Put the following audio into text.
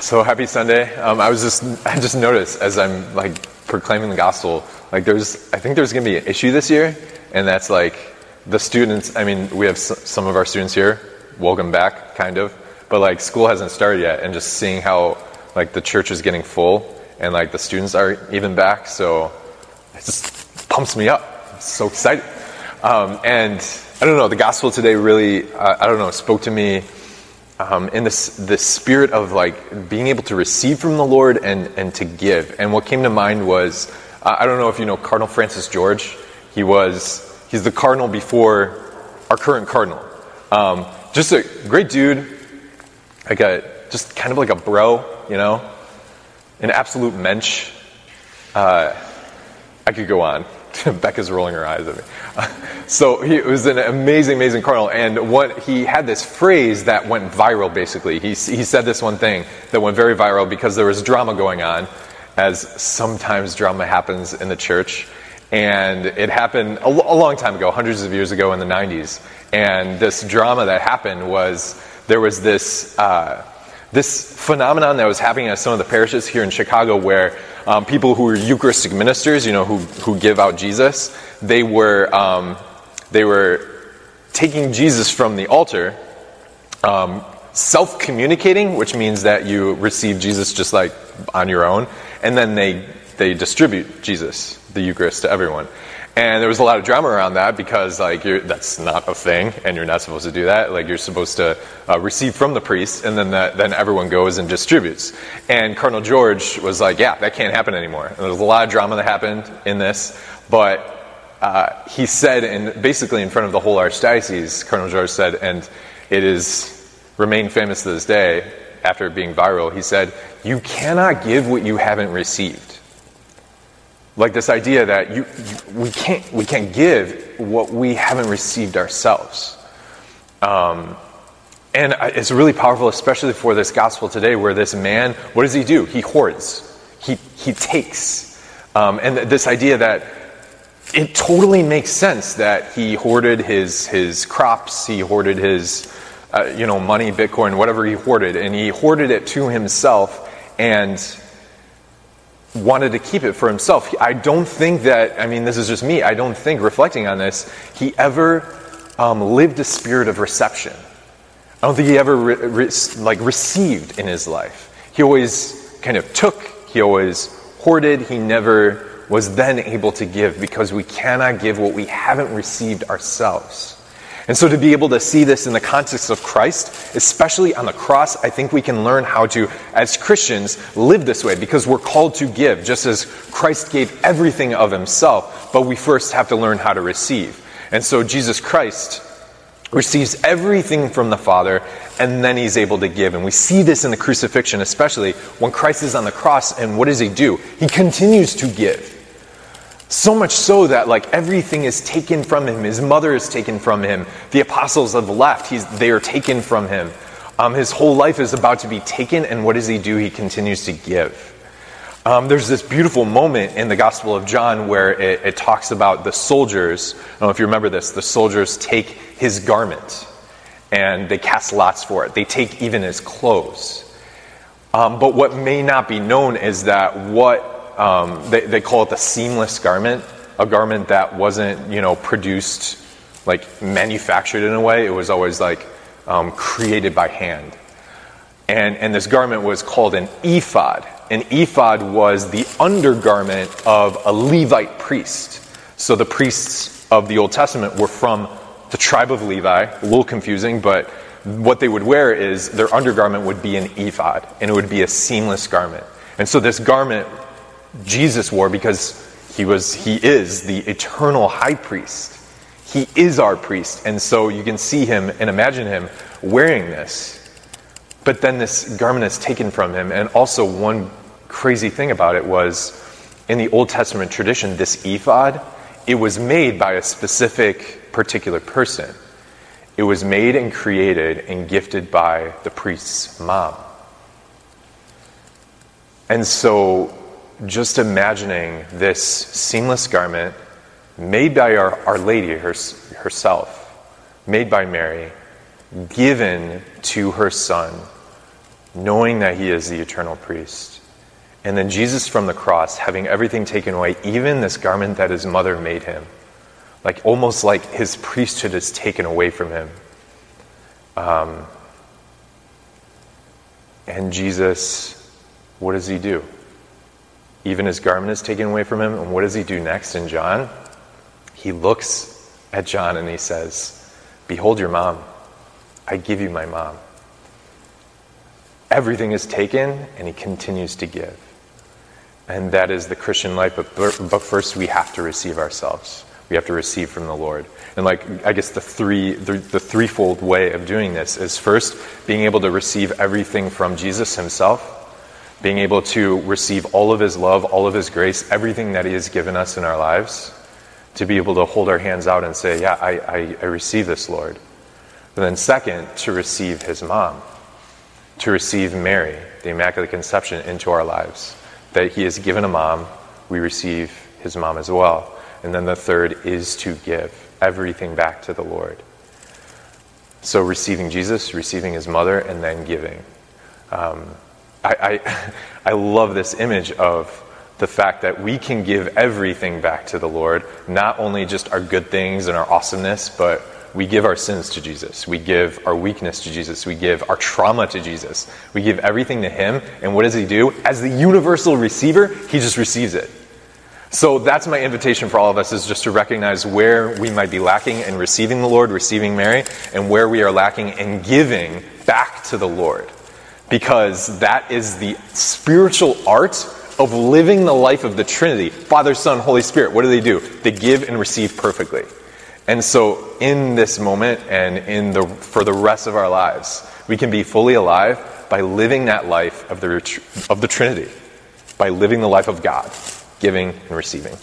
So happy Sunday. Um, I was just, I just noticed as I'm like proclaiming the gospel, like there's, I think there's going to be an issue this year, and that's like the students. I mean, we have s- some of our students here. Welcome back, kind of, but like school hasn't started yet, and just seeing how like the church is getting full, and like the students are even back, so it just pumps me up. I'm so excited. Um, and I don't know, the gospel today really, uh, I don't know, spoke to me um, in this, this spirit of like being able to receive from the Lord and, and to give. And what came to mind was uh, I don't know if you know Cardinal Francis George. He was he's the cardinal before our current cardinal. Um, just a great dude, like a just kind of like a bro, you know, an absolute mensch. Uh, I could go on. Becca's rolling her eyes at me. so he was an amazing, amazing cardinal, and what he had this phrase that went viral. Basically, he he said this one thing that went very viral because there was drama going on, as sometimes drama happens in the church, and it happened a, a long time ago, hundreds of years ago in the '90s. And this drama that happened was there was this. Uh, this phenomenon that was happening at some of the parishes here in Chicago where um, people who were Eucharistic ministers, you know, who, who give out Jesus, they were, um, they were taking Jesus from the altar, um, self communicating, which means that you receive Jesus just like on your own, and then they, they distribute Jesus, the Eucharist, to everyone. And there was a lot of drama around that because, like, that's not a thing, and you're not supposed to do that. Like, you're supposed to uh, receive from the priest, and then that, then everyone goes and distributes. And Cardinal George was like, "Yeah, that can't happen anymore." And there was a lot of drama that happened in this, but uh, he said, and basically in front of the whole archdiocese, Cardinal George said, and it is remained famous to this day after being viral. He said, "You cannot give what you haven't received." Like this idea that you, you, we can't we can't give what we haven't received ourselves. Um, and it's really powerful especially for this gospel today where this man what does he do? He hoards. He he takes. Um, and this idea that it totally makes sense that he hoarded his his crops he hoarded his uh, you know money bitcoin whatever he hoarded and he hoarded it to himself and wanted to keep it for himself. I don't think that, I mean, this is just me, I don't think, reflecting on this, he ever um, lived a spirit of reception. I don't think he ever re- re- like received in his life. He always kind of took, he always hoarded, he never was then able to give because we cannot give what we haven't received ourselves. And so, to be able to see this in the context of Christ, especially on the cross, I think we can learn how to, as Christians, live this way because we're called to give, just as Christ gave everything of himself, but we first have to learn how to receive. And so, Jesus Christ receives everything from the Father, and then he's able to give. And we see this in the crucifixion, especially when Christ is on the cross, and what does he do? He continues to give. So much so that like everything is taken from him. His mother is taken from him. The apostles have left. He's, they are taken from him. Um, his whole life is about to be taken, and what does he do? He continues to give. Um, there's this beautiful moment in the Gospel of John where it, it, talks about the soldiers. I don't know if you remember this. The soldiers take his garment and they cast lots for it. They take even his clothes. Um, but what may not be known is that what um, they, they call it the seamless garment, a garment that wasn't, you know, produced, like manufactured in a way. It was always like um, created by hand. And, and this garment was called an ephod. An ephod was the undergarment of a Levite priest. So the priests of the Old Testament were from the tribe of Levi. A little confusing, but what they would wear is their undergarment would be an ephod, and it would be a seamless garment. And so this garment Jesus wore because he was he is the eternal high priest. He is our priest. And so you can see him and imagine him wearing this. But then this garment is taken from him. And also one crazy thing about it was in the Old Testament tradition, this ephod, it was made by a specific particular person. It was made and created and gifted by the priest's mom. And so just imagining this seamless garment made by our, our Lady her, herself, made by Mary, given to her son, knowing that he is the eternal priest. And then Jesus from the cross, having everything taken away, even this garment that his mother made him, like almost like his priesthood is taken away from him. Um, and Jesus, what does he do? Even his garment is taken away from him. And what does he do next in John? He looks at John and he says, Behold your mom. I give you my mom. Everything is taken, and he continues to give. And that is the Christian life. But, but first, we have to receive ourselves. We have to receive from the Lord. And like I guess the three the, the threefold way of doing this is first being able to receive everything from Jesus himself, being able to receive all of his love, all of his grace, everything that he has given us in our lives, to be able to hold our hands out and say, Yeah, I, I, I receive this, Lord. And then second, to receive his mom, to receive Mary, the Immaculate Conception, into our lives. That he has given a mom, we receive his mom as well. And then the third is to give everything back to the Lord. So receiving Jesus, receiving his mother, and then giving. Um, I, I, I love this image of the fact that we can give everything back to the Lord, not only just our good things and our awesomeness, but we give our sins to Jesus. We give our weakness to Jesus. We give our trauma to Jesus. We give everything to Him. And what does He do? As the universal receiver, He just receives it. So that's my invitation for all of us is just to recognize where we might be lacking in receiving the Lord, receiving Mary, and where we are lacking in giving back to the Lord. Because that is the spiritual art of living the life of the Trinity Father, Son, Holy Spirit. What do they do? They give and receive perfectly. And so, in this moment and in the, for the rest of our lives, we can be fully alive by living that life of the, of the Trinity, by living the life of God giving and receiving.